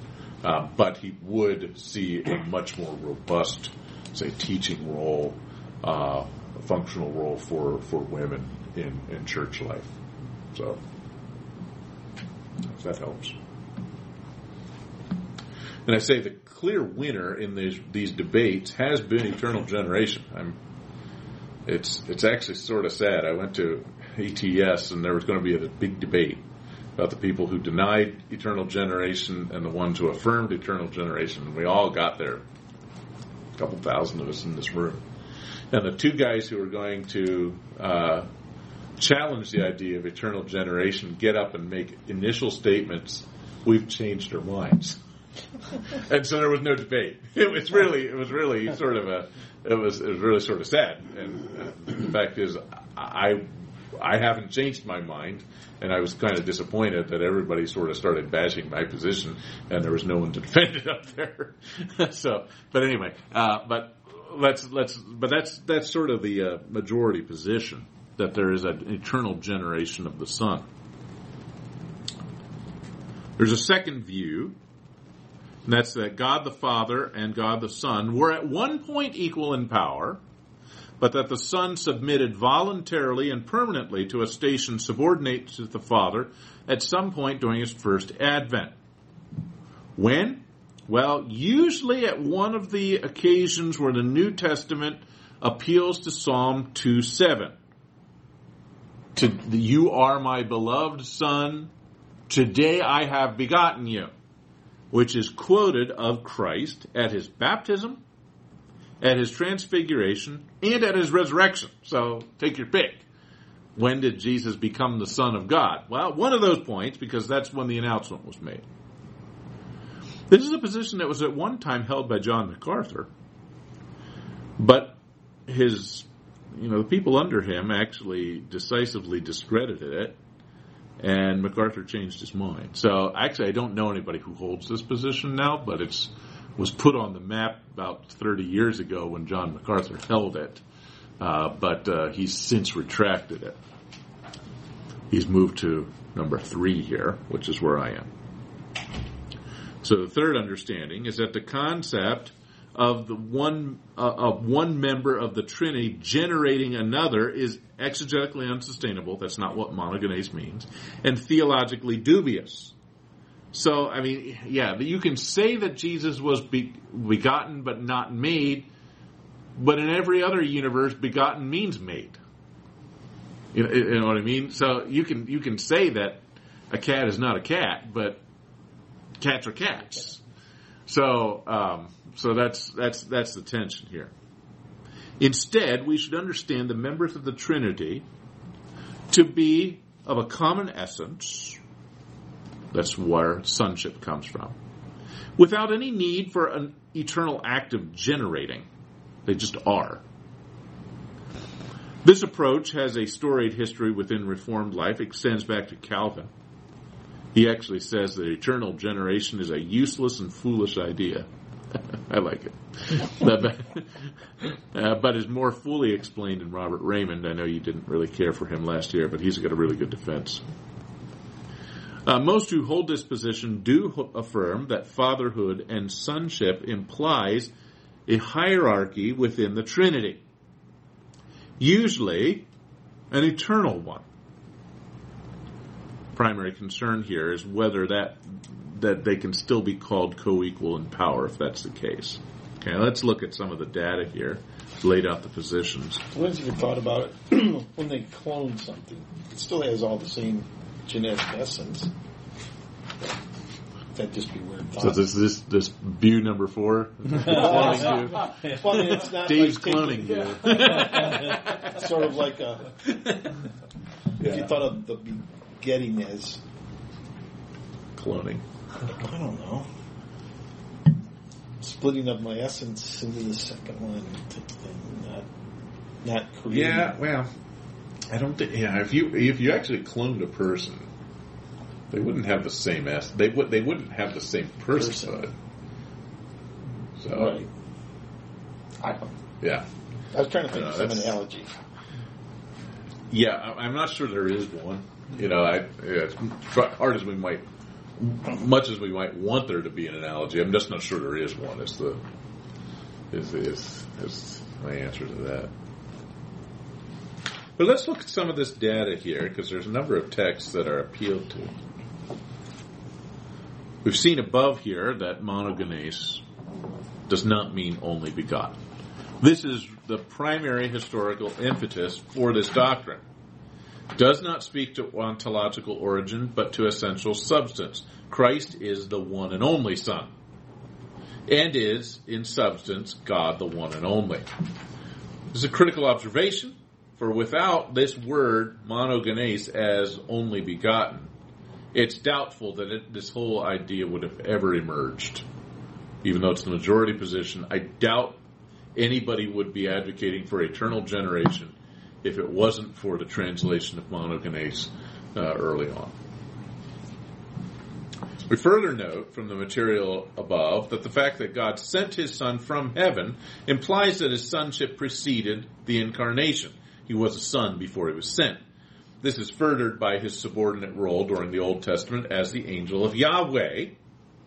uh, but he would see a much more robust, say, teaching role, uh, functional role for for women in in church life. So, if that helps. And I say the clear winner in these these debates has been eternal generation. I'm it's it's actually sort of sad. I went to ETS and there was going to be a big debate about the people who denied eternal generation and the ones who affirmed eternal generation. And we all got there, a couple thousand of us in this room. And the two guys who were going to uh, challenge the idea of eternal generation get up and make initial statements. We've changed our minds. and so there was no debate. It was really, it was really sort of a, it was, it was really sort of sad. And uh, the fact is, I, I haven't changed my mind, and I was kind of disappointed that everybody sort of started bashing my position, and there was no one to defend it up there. so, but anyway, uh, but let's let's but that's that's sort of the uh, majority position that there is an eternal generation of the Son. There's a second view, and that's that God the Father and God the Son were at one point equal in power, but that the Son submitted voluntarily and permanently to a station subordinate to the Father at some point during his first advent. When? Well, usually at one of the occasions where the New Testament appeals to Psalm 2 7. To you are my beloved son, today I have begotten you, which is quoted of Christ at his baptism, at his transfiguration, and at his resurrection. So take your pick. When did Jesus become the Son of God? Well, one of those points, because that's when the announcement was made. This is a position that was at one time held by John MacArthur, but his, you know, the people under him actually decisively discredited it, and MacArthur changed his mind. So actually, I don't know anybody who holds this position now, but it's was put on the map about 30 years ago when John MacArthur held it, uh, but uh, he's since retracted it. He's moved to number three here, which is where I am. So the third understanding is that the concept of the one uh, of one member of the Trinity generating another is exegetically unsustainable. That's not what monogenes means, and theologically dubious. So, I mean, yeah, you can say that Jesus was be- begotten but not made, but in every other universe, begotten means made. You know, you know what I mean? So you can you can say that a cat is not a cat, but cats are cats. So, um, so that's that's that's the tension here. Instead, we should understand the members of the Trinity to be of a common essence. That's where sonship comes from. Without any need for an eternal act of generating. They just are. This approach has a storied history within Reformed life, It extends back to Calvin. He actually says that eternal generation is a useless and foolish idea. I like it. uh, but is more fully explained in Robert Reymond. I know you didn't really care for him last year, but he's got a really good defense. Uh, most who hold this position do affirm that fatherhood and sonship implies a hierarchy within the Trinity, usually an eternal one. Primary concern here is whether that that they can still be called co-equal in power if that's the case. Okay, let's look at some of the data here. Laid out the positions. You thought about it? when they clone something, it still has all the same genetic essence. That'd just be weird. So this this this view number four, cloning well, I mean, it's not Dave's like cloning taking- view. sort of like a. If you thought of the begetting as, cloning. I don't know, splitting up my essence into the second one, and not, not creating. Yeah, well, I don't think. Yeah, if you if you actually cloned a person, they wouldn't have the same s. They would they wouldn't have the same personhood. So Right. I, don't- yeah, I was trying to think No, of uh, some analogy. yeah. I- I'm not sure there is one. You know, I yeah, as hard as we might, much as we might want there to be an analogy, I'm just not sure there is one. Is the is is is my answer to that. But let's look at some of this data here because there's a number of texts that are appealed to. We've seen above here that monogenes does not mean only begotten. This is the primary historical impetus for this doctrine. Does not speak to ontological origin, but to essential substance. Christ is the one and only Son, and is, in substance, God the one and only. This is a critical observation, for without this word monogenes as only begotten, it's doubtful that it, this whole idea would have ever emerged. Even though it's the majority position, I doubt anybody would be advocating for eternal generation if it wasn't for the translation of monogenes uh, early on. We further note from the material above that the fact that God sent his son from heaven implies that his sonship preceded the incarnation. He was a son before he was sent. This is furthered by his subordinate role during the Old Testament as the angel of Yahweh.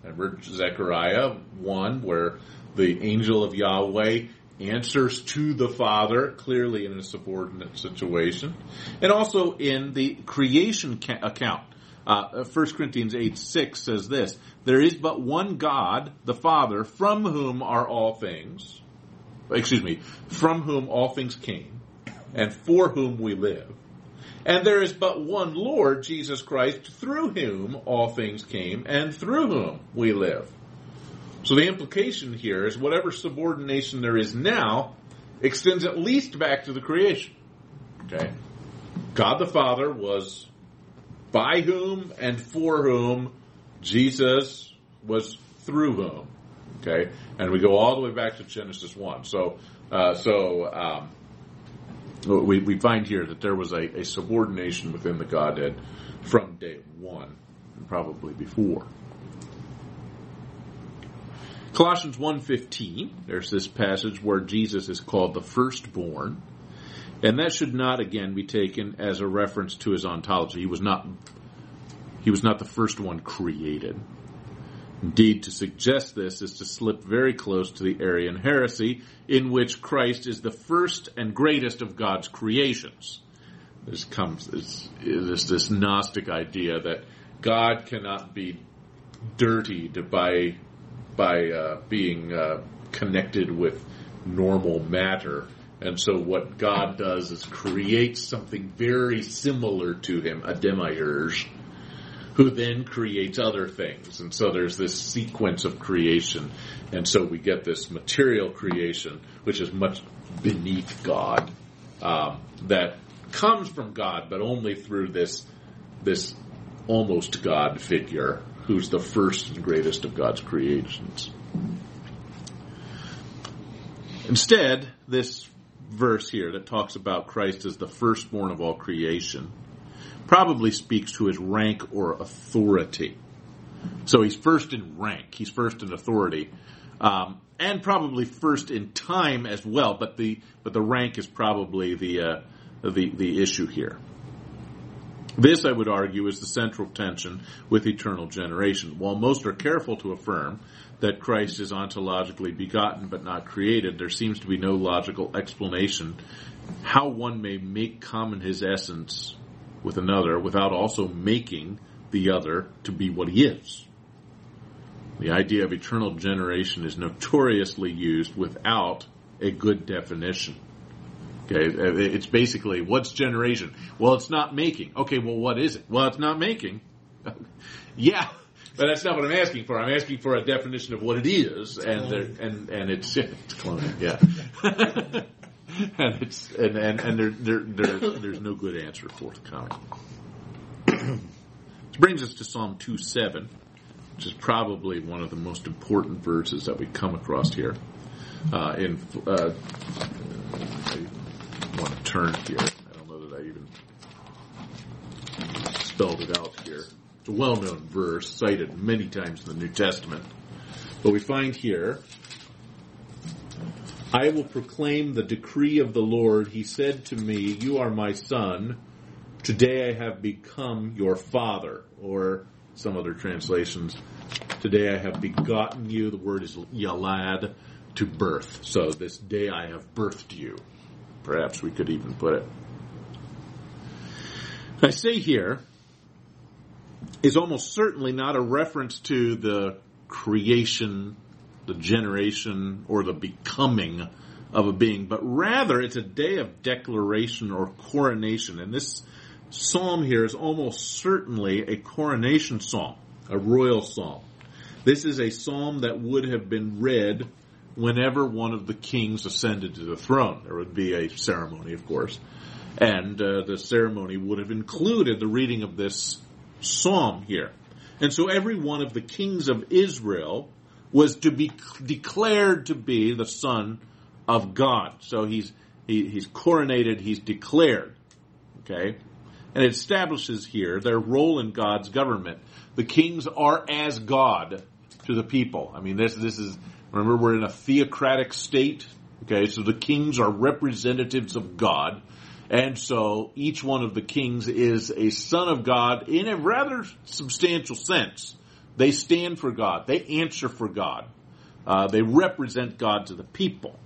Remember Zechariah 1, where the angel of Yahweh answers to the Father, clearly in a subordinate situation. And also in the creation ca- account. Uh, 1 Corinthians 8 6 says this There is but one God, the Father, from whom are all things, excuse me, from whom all things came, and for whom we live. And there is but one Lord, Jesus Christ, through whom all things came, and through whom we live. So the implication here is whatever subordination there is now extends at least back to the creation. Okay? God the Father was by whom and for whom Jesus was through whom. Okay? And we go all the way back to Genesis 1. So, uh, so, um, we, we find here that there was a, a subordination within the Godhead from day one, and probably before. Colossians 1.15, there's this passage where Jesus is called the firstborn. And that should not again be taken as a reference to his ontology. He was not he was not the first one created. Indeed, to suggest this is to slip very close to the Arian heresy, in which Christ is the first and greatest of God's creations. This comes this, this, Gnostic idea that God cannot be dirtied by by uh, being uh, connected with normal matter. And so what God does is create something very similar to him, a demiurge, who then creates other things. And so there's this sequence of creation. And so we get this material creation, which is much beneath God, um, that comes from God, but only through this, this almost God figure who's the first and greatest of God's creations. Instead, this verse here that talks about Christ as the firstborn of all creation probably speaks to his rank or authority. So he's first in rank, he's first in authority, um, and probably first in time as well. But the but the rank is probably the uh, the the issue here. This, I would argue, is the central tension with eternal generation. While most are careful to affirm that Christ is ontologically begotten but not created, there seems to be no logical explanation how one may make common his essence with another without also making the other to be what he is. The idea of eternal generation is notoriously used without a good definition. Okay, it's basically what's generation? Well, it's not making. Okay, well, what is it? Well, it's not making. yeah, but that's not what I'm asking for. I'm asking for a definition of what it is, and there, and and it's it's cloning. Yeah, and it's and and, and there, there, there there's no good answer forthcoming. This brings us to Psalm two seven, which is probably one of the most important verses that we come across here. Uh, in uh, want to turn here. I don't know that I even spelled it out here. It's a well-known verse cited many times in the New Testament. But we find here, I will proclaim the decree of the Lord. He said to me, you are my son. Today I have become your father. Or some other translations, today I have begotten you. The word is yalad to birth. So this day I have birthed you perhaps we could even put it. I say here is almost certainly not a reference to the creation, the generation, or the becoming of a being, but rather it's a day of declaration or coronation. And this psalm here is almost certainly a coronation psalm, a royal psalm. This is a psalm that would have been read whenever one of the kings ascended to the throne. There would be a ceremony, of course, and uh, the ceremony would have included the reading of this psalm here. And so every one of the kings of Israel was to be declared to be the son of God. So he's he, he's coronated, he's declared. Okay, And it establishes here their role in God's government. The kings are as God to the people. I mean, this, this is, remember we're in a theocratic state. Okay, so the kings are representatives of God. And so each one of the kings is a son of God in a rather substantial sense. They stand for God. They answer for God. Uh, they represent God to the people.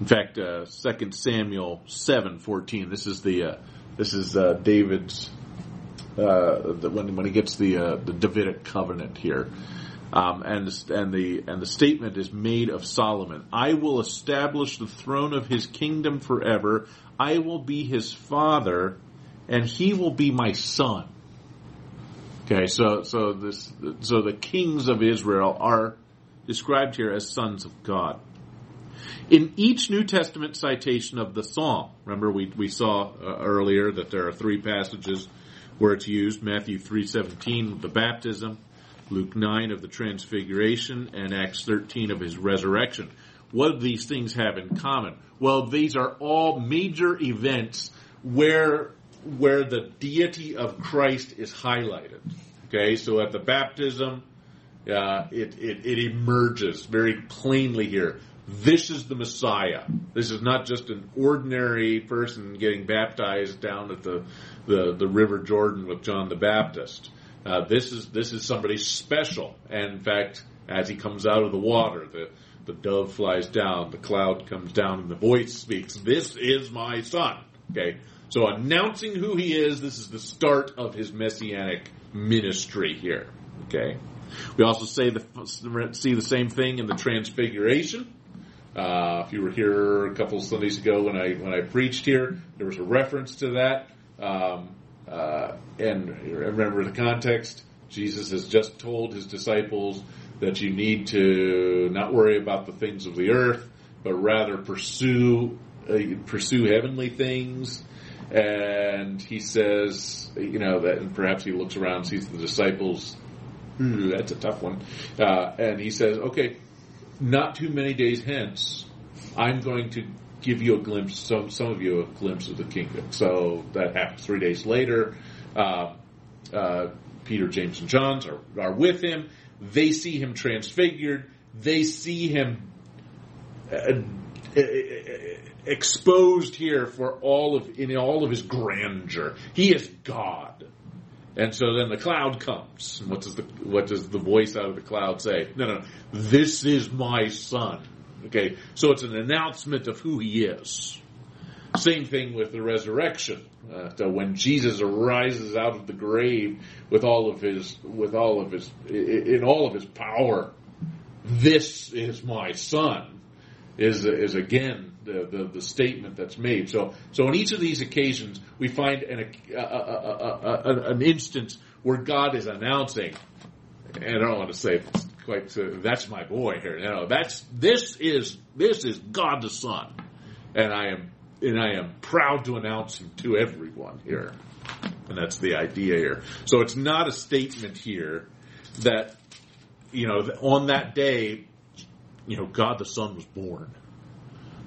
In fact, uh, 2 Samuel seven fourteen. This is the uh, this is uh, David's uh, the, when when he gets the uh, the Davidic covenant here, um, and and the and the statement is made of Solomon. I will establish the throne of his kingdom forever. I will be his father, and he will be my son. Okay, so so this so the kings of Israel are described here as sons of God. In each New Testament citation of the psalm, remember we, we saw uh, earlier that there are three passages where it's used, Matthew 3.17 the baptism, Luke 9 of the transfiguration, and Acts 13 of his resurrection. What do these things have in common? Well, these are all major events where, where the deity of Christ is highlighted. Okay, so at the baptism, uh, it, it, it emerges very plainly here this is the Messiah. This is not just an ordinary person getting baptized down at the the, the River Jordan with John the Baptist. Uh, this is this is somebody special. And in fact, as he comes out of the water, the the dove flies down, the cloud comes down, and the voice speaks. This is my son. Okay, so announcing who he is. This is the start of his messianic ministry here. Okay. We also say the, see the same thing in the Transfiguration. Uh, if you were here a couple of Sundays ago when I when I preached here, there was a reference to that. Um, uh, and remember the context. Jesus has just told his disciples that you need to not worry about the things of the earth, but rather pursue uh, pursue heavenly things. And he says, you know, that, and perhaps he looks around, sees the disciples. Ooh, that's a tough one. Uh, and he says, okay, not too many days hence, I'm going to give you a glimpse, some some of you a glimpse of the kingdom. So that happens three days later. Uh, uh, Peter, James, and John are, are with him. They see him transfigured. They see him uh, uh exposed here for all of in all of his grandeur. He is God. And so then the cloud comes. What does the what does the voice out of the cloud say? No, no, this is my son. Okay, so it's an announcement of who he is. Same thing with the resurrection. Uh, so when Jesus arises out of the grave with all of his with all of his in all of his power, this is my son. Is is again the, the, the, statement that's made. So, so on each of these occasions, we find an, a, a, a, an instance where God is announcing, and I don't want to say quite, uh, that's my boy here. You know, that's, this is, this is God the Son. And I am, and I am proud to announce him to everyone here. And that's the idea here. So it's not a statement here that, you know, on that day, you know, God the Son was born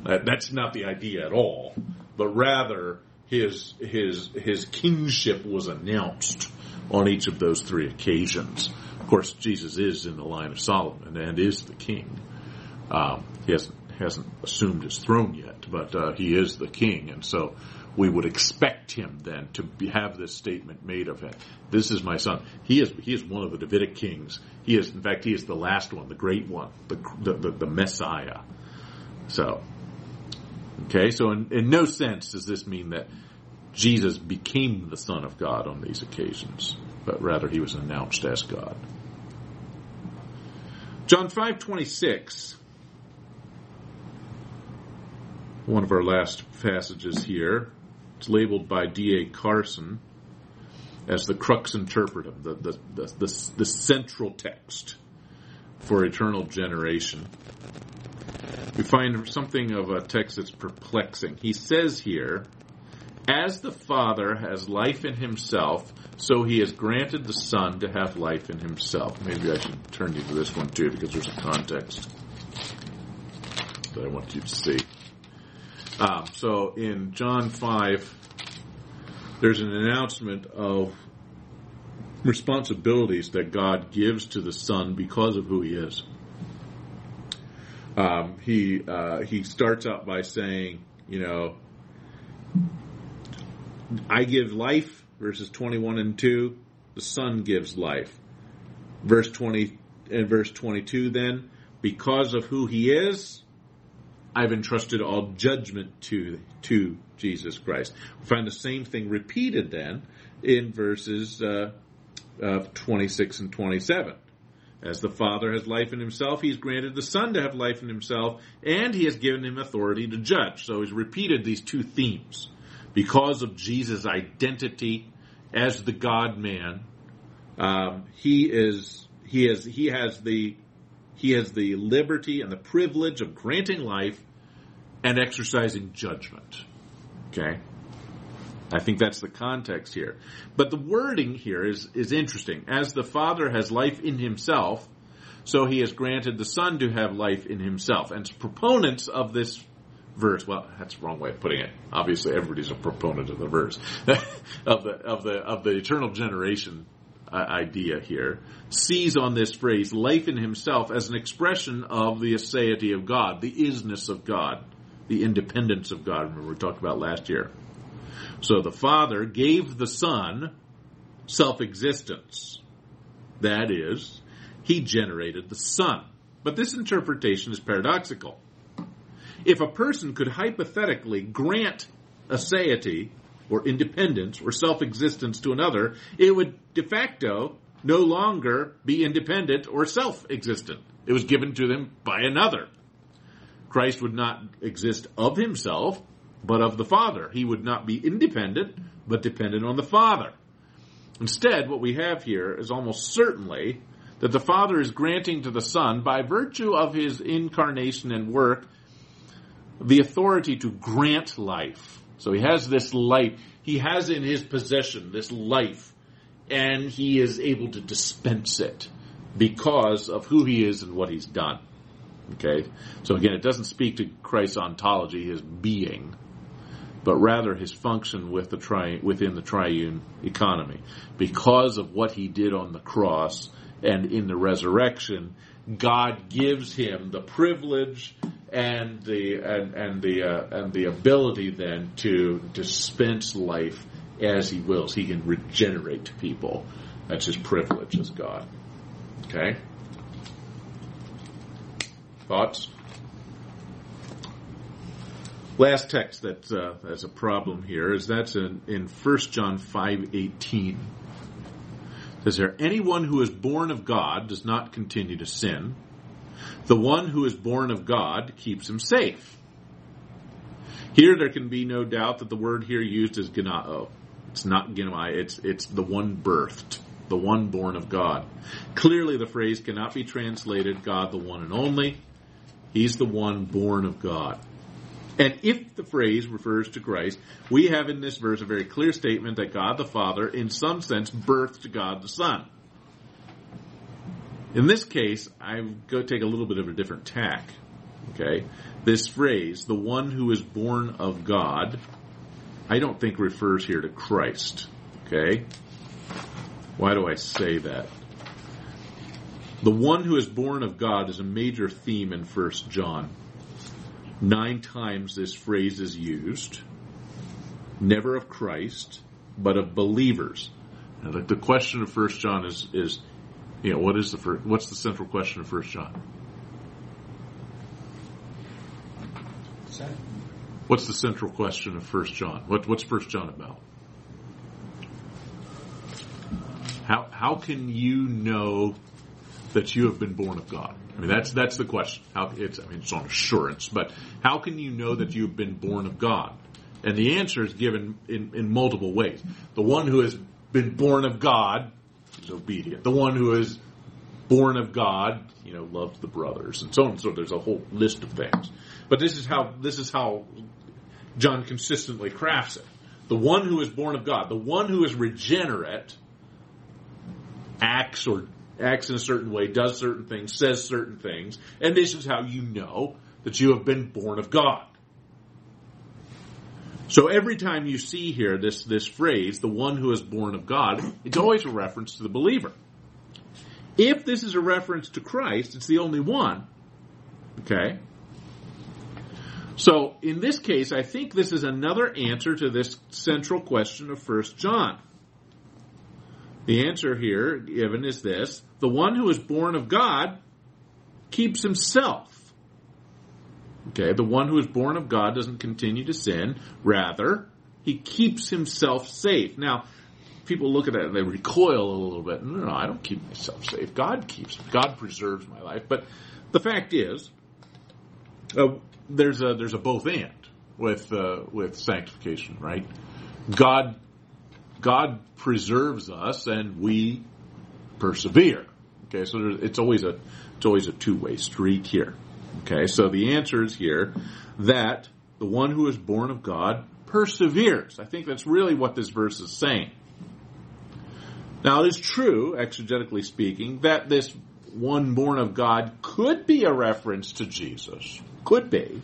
that's not the idea at all, but rather his his his kingship was announced on each of those three occasions. Of course, Jesus is in the line of Solomon and is the king. Um, he hasn't hasn't assumed his throne yet, but uh, he is the king, and so we would expect him then to be, have this statement made of him. This is my son. He is he is one of the Davidic kings. He is, in fact, he is the last one, the great one, the the, the, the Messiah. So Okay, so in, in no sense does this mean that Jesus became the Son of God on these occasions, but rather he was announced as God. John 5:26 one of our last passages here. It's labeled by D.A. Carson as the crux interpretive, the, the, the, the, the central text for eternal generation we find something of a text that's perplexing. He says here, as the Father has life in himself, so he has granted the Son to have life in himself. Maybe I should turn you to this one too, because there's a context that I want you to see. Um, so in John 5, there's an announcement of responsibilities that God gives to the Son because of who He is. Um, he uh, he starts out by saying, you know, I give life, verses 21 and 2. The Son gives life. Verse 20 and verse 22 then, because of who he is, I've entrusted all judgment to, to Jesus Christ. We find the same thing repeated then in verses uh, uh, 26 and 27. As the Father has life in himself, he's granted the Son to have life in himself, and he has given him authority to judge. So he's repeated these two themes. Because of Jesus' identity as the God man, um, he is he is he has the he has the liberty and the privilege of granting life and exercising judgment. Okay? I think that's the context here. But the wording here is, is interesting. As the Father has life in himself, so he has granted the Son to have life in himself. And proponents of this verse, well, that's the wrong way of putting it. Obviously everybody's a proponent of the verse. of the of the of the eternal generation uh, idea here sees on this phrase life in himself as an expression of the aseity of God, the isness of God, the independence of God. Remember we talked about last year. So the Father gave the Son self-existence. That is, He generated the Son. But this interpretation is paradoxical. If a person could hypothetically grant a aseity or independence or self-existence to another, it would de facto no longer be independent or self-existent. It was given to them by another. Christ would not exist of himself, but of the Father. He would not be independent, but dependent on the Father. Instead, what we have here is almost certainly that the Father is granting to the Son, by virtue of his incarnation and work, the authority to grant life. So he has this life. He has in his possession this life, and he is able to dispense it because of who he is and what he's done. Okay? So again, it doesn't speak to Christ's ontology, his being, but rather his function with the tri- within the triune economy. Because of what he did on the cross and in the resurrection, God gives him the privilege and the and, and the uh, and the ability then to dispense life as he wills. He can regenerate people. That's his privilege as God. Okay. Thoughts? Last text that uh, that's a problem here is that's in, in 1 John 5:18. Says there, anyone who is born of God does not continue to sin. The one who is born of God keeps him safe. Here there can be no doubt that the word here used is gennao. It's not genai, it's, it's the one birthed, the one born of God. Clearly the phrase cannot be translated God the one and only. He's the one born of God. And if the phrase refers to Christ, we have in this verse a very clear statement that God the Father, in some sense, birthed God the Son. In this case, I'm going take a little bit of a different tack. Okay? This phrase, the one who is born of God, I don't think refers here to Christ. Okay? Why do I say that? The one who is born of God is a major theme in 1 John. Nine times this phrase is used. Never of Christ, but of believers. Now, the, the question of First John is, is, you know, what is the first, what's the central question of First John? What's the central question of First John? What, what's First John about? How how can you know that you have been born of God? I mean, that's that's the question. How it's I mean it's on assurance, but how can you know that you've been born of God? And the answer is given in, in multiple ways. The one who has been born of God is obedient. The one who is born of God, you know, loves the brothers and so on. So there's a whole list of things. But this is how this is how John consistently crafts it. The one who is born of God, the one who is regenerate, acts or acts in a certain way, does certain things, says certain things, and this is how you know that you have been born of God. So every time you see here this, this phrase, the one who is born of God, it's always a reference to the believer. If this is a reference to Christ, it's the only one. Okay? So in this case, I think this is another answer to this central question of 1 John. The answer here given is this the one who is born of God keeps himself. Okay, the one who is born of God doesn't continue to sin, rather, he keeps himself safe. Now, people look at that and they recoil a little bit. No, no, I don't keep myself safe. God keeps, God preserves my life. But the fact is, uh, there's a there's a both and with uh, with sanctification, right? God God preserves us and we persevere. Okay, so it's always a it's always a two way street here. Okay, so the answer is here that the one who is born of God perseveres. I think that's really what this verse is saying. Now, it is true, exegetically speaking, that this one born of God could be a reference to Jesus. Could be.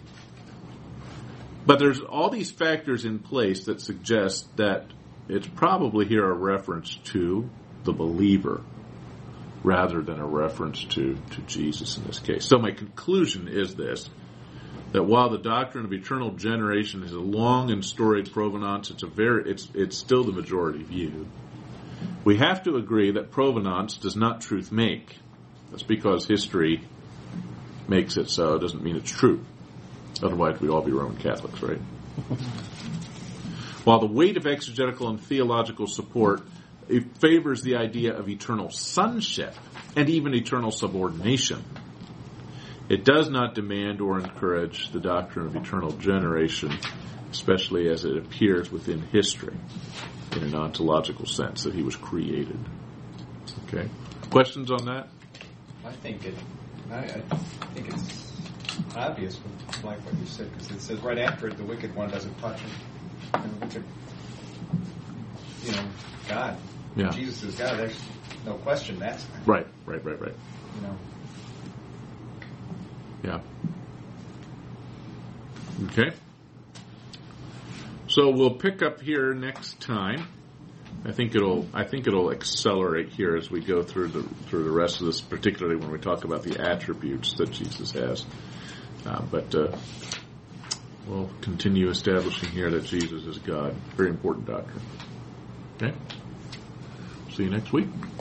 But there's all these factors in place that suggest that it's probably here a reference to the believer rather than a reference to, to Jesus in this case. So my conclusion is this that while the doctrine of eternal generation has a long and storied provenance, it's a very it's it's still the majority view. We have to agree that provenance does not truth make. That's because history makes it so. It doesn't mean it's true. Otherwise, we'd all be Roman Catholics, right? While the weight of exegetical and theological support it favors the idea of eternal sonship and even eternal subordination. It does not demand or encourage the doctrine of eternal generation, especially as it appears within history in an ontological sense that he was created. Okay. Questions on that? I think it. I, I think it's obvious, like what you said, because it says right after it, the wicked one doesn't touch him. And the wicked, you know, God. Yeah. Jesus is God. There's no question that's Right, right, right, right. you know. Yeah. Okay. So we'll pick up here next time. I think it'll I think it'll accelerate here as we go through the through the rest of this, particularly when we talk about the attributes that Jesus has. Uh, but uh, we'll continue establishing here that Jesus is God. Very important doctrine. Okay. See you next week.